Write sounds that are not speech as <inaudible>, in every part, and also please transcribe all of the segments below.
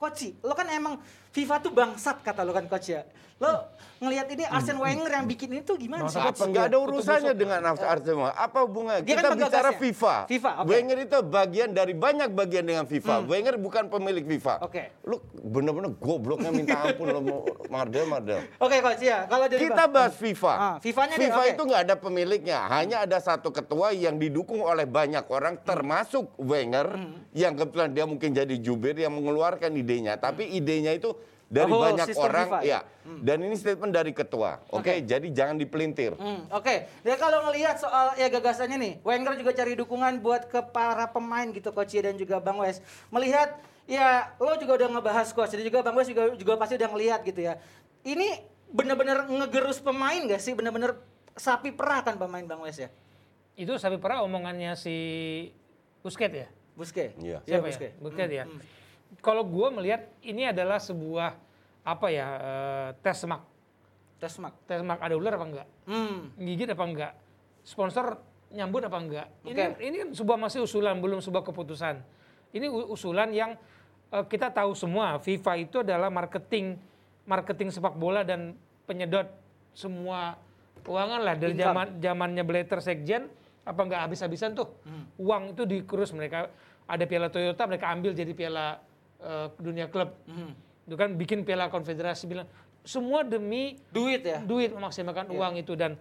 Coach, lo kan emang FIFA tuh bangsat kata lo kan coach ya. Lo ngelihat ini Arsene Wenger yang bikin ini tuh gimana sih? Apa nggak ada urusannya dengan Arsene Wenger? Apa hubungannya? Dia Kita kan bicara. FIFA. FIFA, oke. Wenger itu bagian dari banyak bagian dengan FIFA. Wenger bukan pemilik FIFA. Oke. Lu bener-bener gobloknya minta ampun lo mau Mardel Mardel. Oke coach ya, kalau dari Kita bahas FIFA. Ah, FIFA-nya FIFA oke. itu nggak ada pemiliknya, hanya ada satu ketua yang didukung oleh banyak orang, termasuk Wenger, Hmm. yang kebetulan dia mungkin jadi jubir yang mengeluarkan idenya. Tapi idenya itu dari Oh, banyak orang, ya? ya. Dan ini statement dari ketua. Oke, jadi jangan dipelintir. Hmm, Oke, ya kalau ngelihat soal ya gagasannya nih, Wenger juga cari dukungan buat ke para pemain gitu Coach dan juga Bang Wes. Melihat ya lo juga udah ngebahas Coach, dan juga Bang Wes juga juga pasti udah ngelihat gitu ya. Ini bener-bener ngegerus pemain gak sih? Bener-bener sapi perah kan pemain Bang Wes ya? Itu sapi perah omongannya si Busquets ya? Buske. Iya. Iya Siapa Buske. ya? Busquets ya. Kalau gue melihat ini adalah sebuah apa ya eh, tes semak. Tes mak. Tes semak ada ular apa enggak? Hmm. Gigit apa enggak? Sponsor nyambut apa enggak? Ini Oke. kan, ini kan sebuah masih usulan belum sebuah keputusan. Ini usulan yang eh, kita tahu semua FIFA itu adalah marketing marketing sepak bola dan penyedot semua keuangan lah dari zaman zamannya Blatter Sekjen apa enggak habis-habisan tuh uang itu dikurus mereka ada piala Toyota mereka ambil jadi piala eh, dunia klub itu kan bikin piala konfederasi bilang semua demi Duit ya? duit memaksimalkan uang itu dan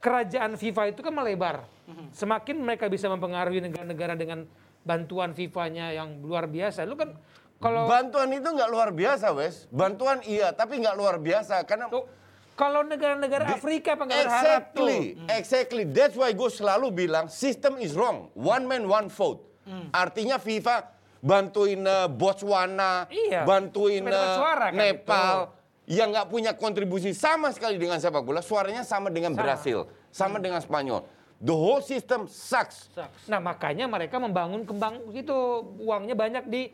kerajaan FIFA itu kan melebar. Semakin mereka bisa mempengaruhi negara-negara dengan bantuan FIFA-nya yang luar biasa. Lu kan kalau Bantuan itu nggak luar biasa, Wes. Bantuan iya, tapi nggak luar biasa karena tuh, kalau negara-negara Afrika apa nggak berharap tuh? Exactly, exactly. That's why gue selalu bilang system is wrong. One man, one vote. Hmm. Artinya FIFA bantuin eh, Botswana, Iya, bantuin eh, suara kan Nepal, yang nggak punya kontribusi sama sekali dengan sepak bola, suaranya sama dengan Sama. Brasil, sama dengan Spanyol. The whole system sucks. Nah makanya mereka membangun kembang gitu uangnya banyak di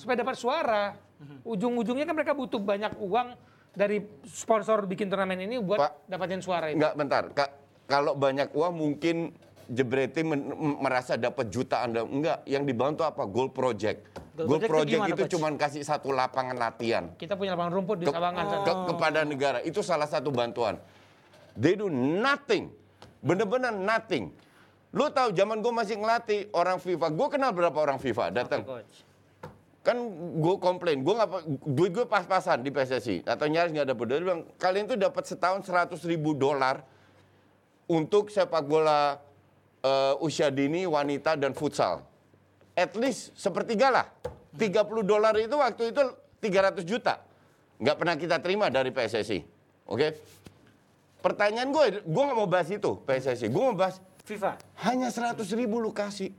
supaya dapat suara. Ujung-ujungnya kan mereka butuh banyak uang dari sponsor bikin turnamen ini buat Pak, dapatin suara itu. Enggak, bentar. Kak, kalau banyak uang mungkin Men- m- merasa dapat jutaan. dan- Enggak, yang dibantu apa? Goal Project. Goal Goal Project itu Project itu cuman kasih satu lapangan latihan. Kita punya lapangan rumput di ke- Sawangan sana. ke- kepada negara. Itu salah satu bantuan. They do nothing. Bener-bener nothing. Lu tahu zaman gue masih ngelatih orang FIFA. Gue kenal berapa orang FIFA datang. Coach. Kan gue komplain, gue nggak duit gue pas-pasan di PSSI atau nyaris nggak dapet. Dia bilang kalian tuh dapat setahun 100 ribu dolar untuk sepak bola eh, usia dini, wanita dan futsal. At least sepertiga lah. 30 dolar itu waktu itu 300 juta. Nggak pernah kita terima dari PSSI. Oke? Pertanyaan gue, gue nggak mau bahas itu PSSI. Gue mau bahas FIFA. hanya 100 ribu lu kasih.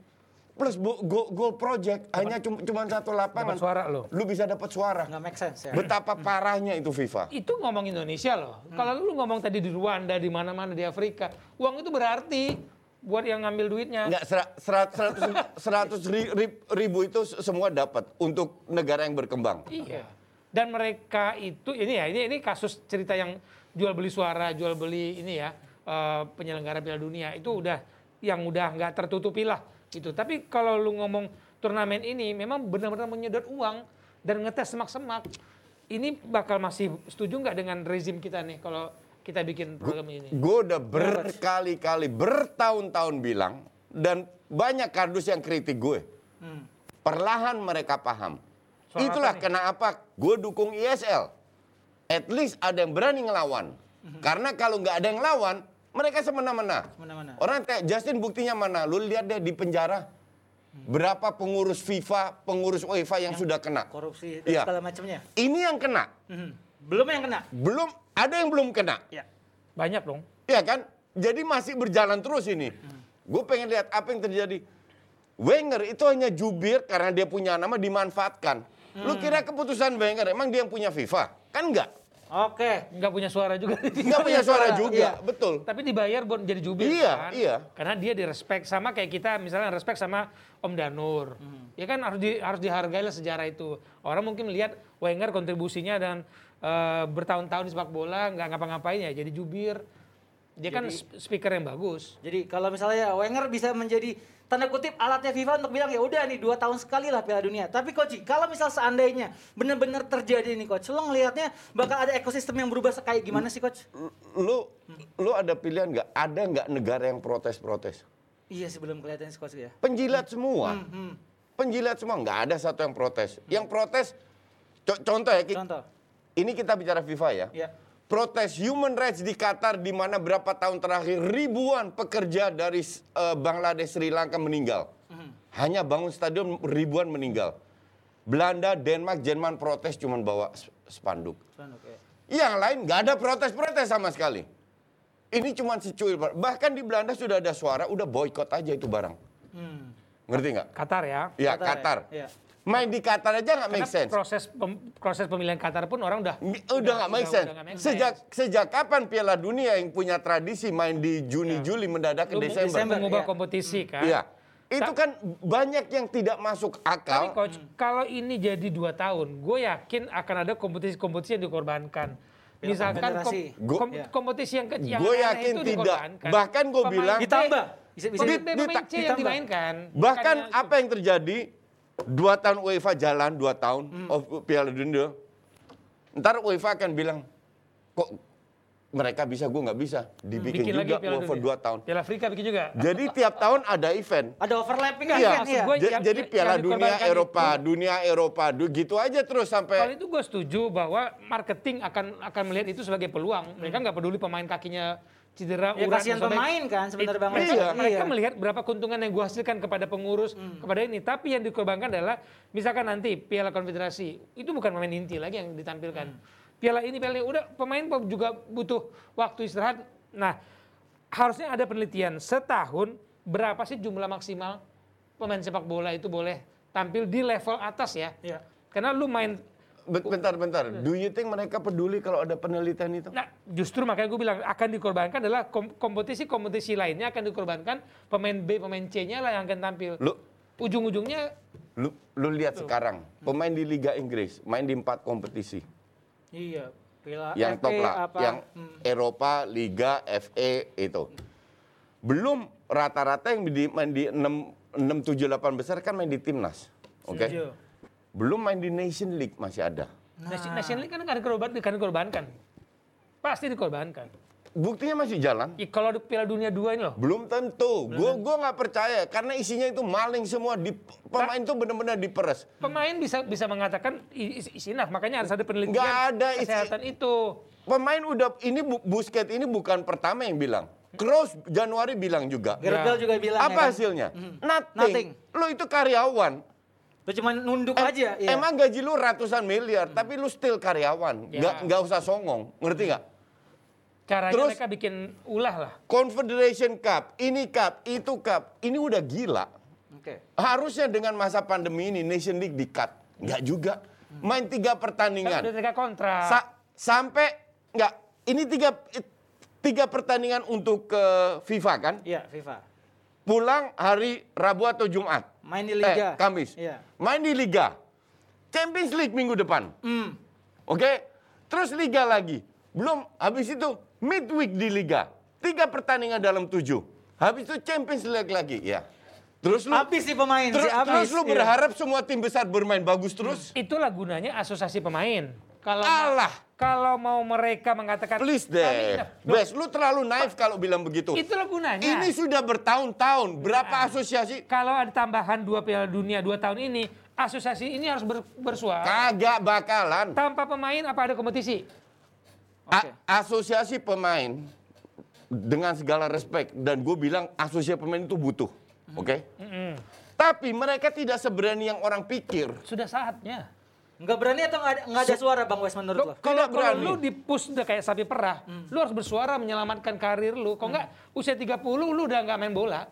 Plus go- go- goal project hanya cuma cuma satu lapangan. Dapat suara lo. Lu bisa dapat suara. Nggak make sense ya? Betapa parahnya itu FIFA. Itu ngomong Indonesia loh. Kalau lu ngomong tadi di Rwanda, di mana-mana di Afrika, uang itu berarti buat yang ngambil duitnya. Enggak, sera- sera- seratus, seratus ri- ri- ribu itu semua dapat untuk negara yang berkembang. Iya. Dan mereka itu ini ya, ini ini kasus cerita yang jual beli suara, jual beli ini ya eh, penyelenggara Piala Dunia itu udah yang udah nggak tertutupi lah gitu. Tapi kalau lu ngomong turnamen ini memang benar-benar menyedot uang dan ngetes semak-semak. Ini bakal masih setuju nggak dengan rezim kita nih kalau kita bikin program ini? Gue udah berkali-kali, bertahun-tahun bilang, dan banyak kardus yang kritik gue. Perlahan mereka paham. Soal Itulah kenapa gue dukung ISL. At least ada yang berani ngelawan. Karena kalau nggak ada yang lawan, mereka semena-mena. Semena-mena. Orang kayak Justin buktinya mana? Lu lihat deh di penjara. Berapa pengurus FIFA, pengurus UEFA yang, sudah kena. Korupsi dan Iya. segala macamnya. Ini yang kena. Mhm. Belum yang kena. Belum, ada yang belum kena. Ya. Banyak dong. Iya kan? Jadi masih berjalan terus ini. Gue pengen lihat apa yang terjadi. Wenger itu hanya jubir karena dia punya nama dimanfaatkan. Lu kira keputusan Wenger emang dia yang punya FIFA? Kan enggak. Oke. Nggak punya suara juga. <laughs> Enggak punya suara juga, Iya. betul. Tapi dibayar buat jadi jubir Iya, kan? iya. Karena dia direspek sama kayak kita misalnya respect sama Om Danur. Ya kan harus di, harus dihargai lah sejarah itu. Orang mungkin melihat Wenger kontribusinya dan eh, bertahun-tahun di sepak bola nggak ngapa-ngapain ya jadi jubir. Dia kan Jadi- sp- speaker yang bagus. Jadi kalau misalnya Wenger bisa menjadi tanda kutip alatnya FIFA untuk bilang ya udah nih dua tahun sekali lah Piala Dunia. Tapi coach, kalau misal seandainya benar-benar terjadi nih coach, lo ngelihatnya bakal ada ekosistem yang berubah kayak gimana sih coach? Lu lu ada pilihan nggak? Ada nggak negara yang protes-protes? Iya sih belum kelihatan sih coach ya. Penjilat semua. Hmm, hmm. Penjilat semua nggak ada satu yang protes. Yang protes co- contoh ya, Contoh. ini kita bicara FIFA ya. Ya. Protes human rights di Qatar di mana berapa tahun terakhir ribuan pekerja dari eh, Bangladesh Sri Lanka meninggal. Hanya bangun stadion ribuan meninggal. Belanda, Denmark, Jerman protes cuman bawa spanduk. Cuman, oke. Yang lain nggak ada protes-protes sama sekali. Ini cuma secuil. Bahkan di Belanda sudah ada suara, udah boykot aja itu barang. Hmm. Ngerti nggak? Qatar ya. Ya, Qatar ya? Qatar. Iya. Main di Qatar aja nggak make sense. proses pem- proses pemilihan Qatar pun orang udah Udah nggak make sense. udah make Sejak sejak kapan Piala Dunia yang punya tradisi main di Juni Juli mendadak ke Lu Desember? Desember. mengubah iya. kompetisi kan. Iya. Itu kan banyak yang tidak masuk Tapi akal. coach, kalau ini jadi dua tahun, gue yakin akan ada kompetisi-kompetisi yang dikorbankan. Misalkan kom- kom- Iya. kompetisi yang kecil, yang Gue yakin itu tidak. dikorbankan. Bahkan gue bilang- Ditambah. Bisa bisa Pemain pemain C yang dimainkan. Bahkan apa yang terjadi? Dua tahun UEFA jalan, dua tahun Hmm. of Piala Dunia. Ntar UEFA akan bilang, kok mereka bisa, gue nggak bisa. Dibikin bikin lagi juga Piala over Dunia. dua tahun. Piala Afrika bikin juga. Jadi tiap tahun ada event. Ada overlapping kan? Iya. kan? Iya. gue- Ja- yang- jadi yang Piala Dunia Eropa, itu- dunia Eropa, du- gitu aja terus Kalau sampai itu gue setuju bahwa marketing akan akan melihat itu sebagai peluang. Mereka nggak peduli pemain kakinya cedera, Ya urat, kasihan pemain kan sebenarnya Bang. Mereka, Iya. mereka melihat berapa keuntungan yang gue hasilkan kepada pengurus, kepada ini. Tapi yang dikorbankan adalah, misalkan nanti Piala Konfederasi, itu bukan pemain inti lagi yang ditampilkan. Piala ini, Piala ini, udah pemain juga butuh waktu istirahat. Nah, harusnya ada penelitian setahun berapa sih jumlah maksimal pemain sepak bola itu boleh tampil di level atas ya. Iya. Karena lu main bentar bentar. Do you think mereka peduli kalau ada penelitian itu? Nah, justru makanya gue bilang akan dikorbankan adalah kom- kompetisi-kompetisi lainnya akan dikorbankan pemain B, pemain C-nya lah yang akan tampil. Lu Ujung-ujungnya lu lu lihat sekarang pemain di Liga Inggris main di empat kompetisi. Iya. Piala yang FA top lah, apa? yang Hmm. Eropa, Liga, FA itu. Belum rata-rata yang di, main di 6 6 7 8 besar kan main di timnas. Oke. Setuju. Belum main di Nation League masih ada. Nation, Nation League kan akan dikorban, akan dikorbankan. Pasti dikorbankan. Buktinya masih jalan. Ya, kalau di Piala Dunia 2 ini loh. Belum tentu. Gue gua nggak percaya karena isinya itu maling semua. Di, pemain itu benar-benar diperes. Pemain bisa bisa mengatakan i- is, is enough. makanya harus ada penelitian Nggak ada isi- kesehatan itu. Pemain udah ini Bu- Busquets ini bukan pertama yang bilang. Kroos Januari bilang juga. Ya. Juga bilang Apa ya kan? hasilnya? Nothing. Nothing. Lo itu karyawan. Lu cuma nunduk Em- aja. Iya. Emang gaji lu ratusan miliar, tapi lu still karyawan. Ya. Nggak nggak usah songong, ngerti nggak? Caranya Terus- mereka bikin ulah lah. Confederation Cup, ini cup, itu cup, ini udah gila. Oke. Harusnya dengan masa pandemi ini Nation League di cut, nggak juga. Main tiga Kan pertandingan, udah tiga kontrak. Sa- sampai nggak? Ini tiga tiga pertandingan untuk ke FIFA kan? Iya, FIFA. Pulang hari Rabu atau Jumat? Main di Liga. Eh, Kamis. Iya. Main di Liga. Champions League minggu depan. Hmm. Oke? Terus Liga lagi. Belum, habis itu midweek di Liga. Tiga pertandingan dalam tujuh. Habis itu Champions League lagi. Ya. Terus lu, Habis sih pemain terus, sih habis. terus lu Iya. berharap semua tim besar bermain bagus terus? Itulah gunanya asosiasi pemain. Kalau Alah. kalau mau mereka mengatakan Please "Kami deh. enough." Bes, lu terlalu naif kalau bilang begitu. Itulah gunanya. Ini sudah bertahun-tahun. Berapa asosiasi? kalau ada tambahan dua Piala Dunia dua tahun ini, asosiasi ini harus ber- bersuara. Kagak bakalan. Tanpa pemain apa ada kompetisi? A- asosiasi pemain dengan segala respect dan gue bilang asosiasi pemain itu butuh, oke? Tapi mereka tidak seberani yang orang pikir. Sudah saatnya. Nggak berani atau nggak ada, nggak ada suara Bang Wes menurut lo? Kalau berani. lu dipus udah kayak sapi perah, lu harus bersuara menyelamatkan karir lu. Kalau enggak usia 30 lu udah nggak main bola.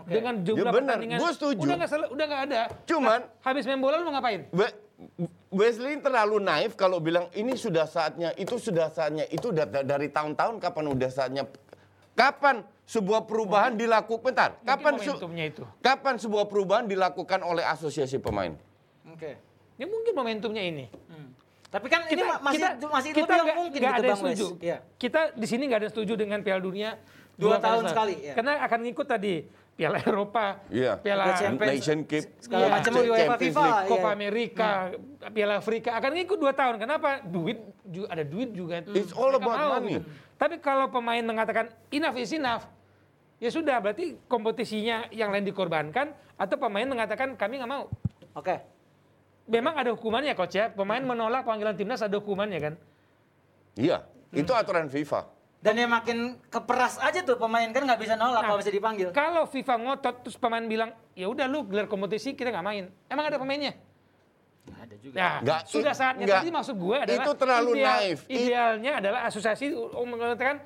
Dengan jumlah Ya benar, pertandingan setuju. udah nggak udah nggak ada. Cuman- Nah, habis main bola lu mau ngapain? We- Wesley terlalu naif kalau bilang ini sudah saatnya, itu sudah saatnya, itu da- da- dari tahun-tahun kapan udah saatnya. Kapan sebuah perubahan dilakukan? Bentar, kapan itu? kapan sebuah perubahan dilakukan oleh asosiasi pemain? Oke. Ya mungkin momentumnya ini. Hmm. Tapi kan ini ma- masih masih kita yang nggak- mungkin nggak gitu ada yang setuju. Iya. Kita di sini nggak ada yang setuju dengan Piala Dunia Dua kali tahun sekali. sekali, ya. Karena akan ngikut tadi Piala Eropa, Iya. Piala Champions. Nation Cup, Segala Iya. macam UEFA FIFA. Iya. Copa America, Piala Afrika akan ngikut dua tahun. Kenapa? Duit juga ada duit juga. It's all about mau money. gitu. Tapi kalau pemain mengatakan enough is enough, ya sudah berarti kompetisinya yang lain dikorbankan atau pemain mengatakan kami nggak mau. Oke. Memang ada hukumannya coach ya. Pemain menolak panggilan timnas ada hukumannya kan. Iya, itu aturan FIFA. Dan yang makin keperas aja tuh pemain kan nggak bisa nolak Nah, kalau bisa dipanggil. Kalau FIFA ngotot terus pemain bilang ya udah lu gelar kompetisi kita nggak main. Emang ada pemainnya? Ada juga. Nah, Nggak, sudah saatnya. nggak. Tadi maksud gue adalah Itu terlalu naif. I- Idealnya adalah asosiasi um, mengatakan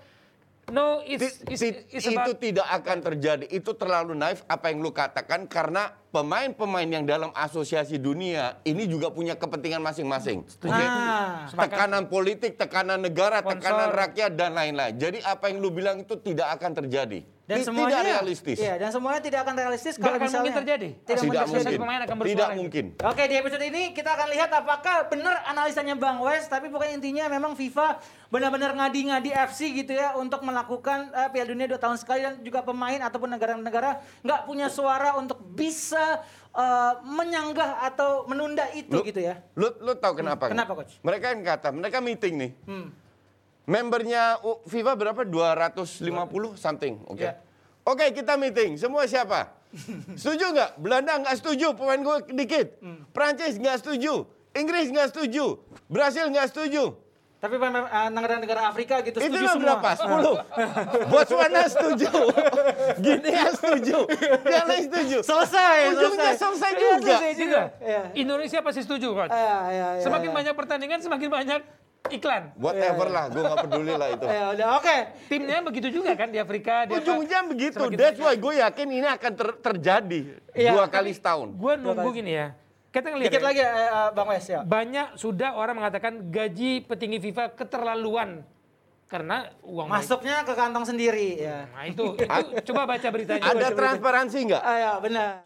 no it's, it's, ti- it's itu tidak akan terjadi. Itu terlalu naif apa yang lu katakan karena pemain-pemain yang dalam asosiasi dunia ini juga punya kepentingan masing-masing. Oke? Ah. Tekanan politik, tekanan negara, Sponsor. tekanan rakyat dan lain-lain. Jadi apa yang lu bilang itu tidak akan terjadi. Dan Ti- semuanya tidak realistis. Iya, dan semuanya tidak akan realistis kalau akan misalnya mungkin terjadi. Tidak, Tidak mungkin pemain akan Tidak mungkin. Oke, di episode ini kita akan lihat apakah benar analisanya Bang Wes, tapi pokoknya intinya memang FIFA benar-benar ngadi-ngadi FC gitu ya untuk melakukan eh, Piala Dunia dua tahun sekali dan juga pemain ataupun negara-negara nggak punya suara untuk bisa eh, menyanggah atau menunda itu Lu- gitu ya. Lu, lu tahu kenapa? nggak? Kenapa, Coach? Mereka yang kata, mereka meeting nih. Hmm. Membernya FIFA berapa? 250 something, oke. Ya. Oke, kita meeting. Semua siapa? <laughs> setuju nggak? Belanda nggak setuju, pemain gue dikit. Hmm. Prancis nggak setuju. Inggris nggak setuju. Brasil nggak setuju. Tapi eh, negara-negara Afrika gitu Itu setuju mah semua. berapa? 10. <laughs> Botswana setuju. <laughs> Guinea setuju. Yang lain setuju. Selesai, Ujungnya selesai juga. selesai juga. Iya. Indonesia pasti setuju coach. Iya, iya, iya, Semakin iya. banyak pertandingan semakin banyak iklan. Whatever lah, gue nggak peduli lah itu. <laughs> Ya udah, oke. Timnya begitu juga kan di Afrika. Di apa. Ujungnya begitu. Semakin That's why gue yakin ini akan ter- terjadi Iya, dua kali setahun. Gue nunggu gini ya. Kita ngelihat Dikit ya, lagi eh, eh, Bang Wes ya. banyak sudah orang mengatakan gaji petinggi FIFA keterlaluan karena uang Masuknya ke kantong sendiri ya. Nah itu, itu <laughs> coba baca beritanya. Ada transparansi nggak? Ah, ya, benar.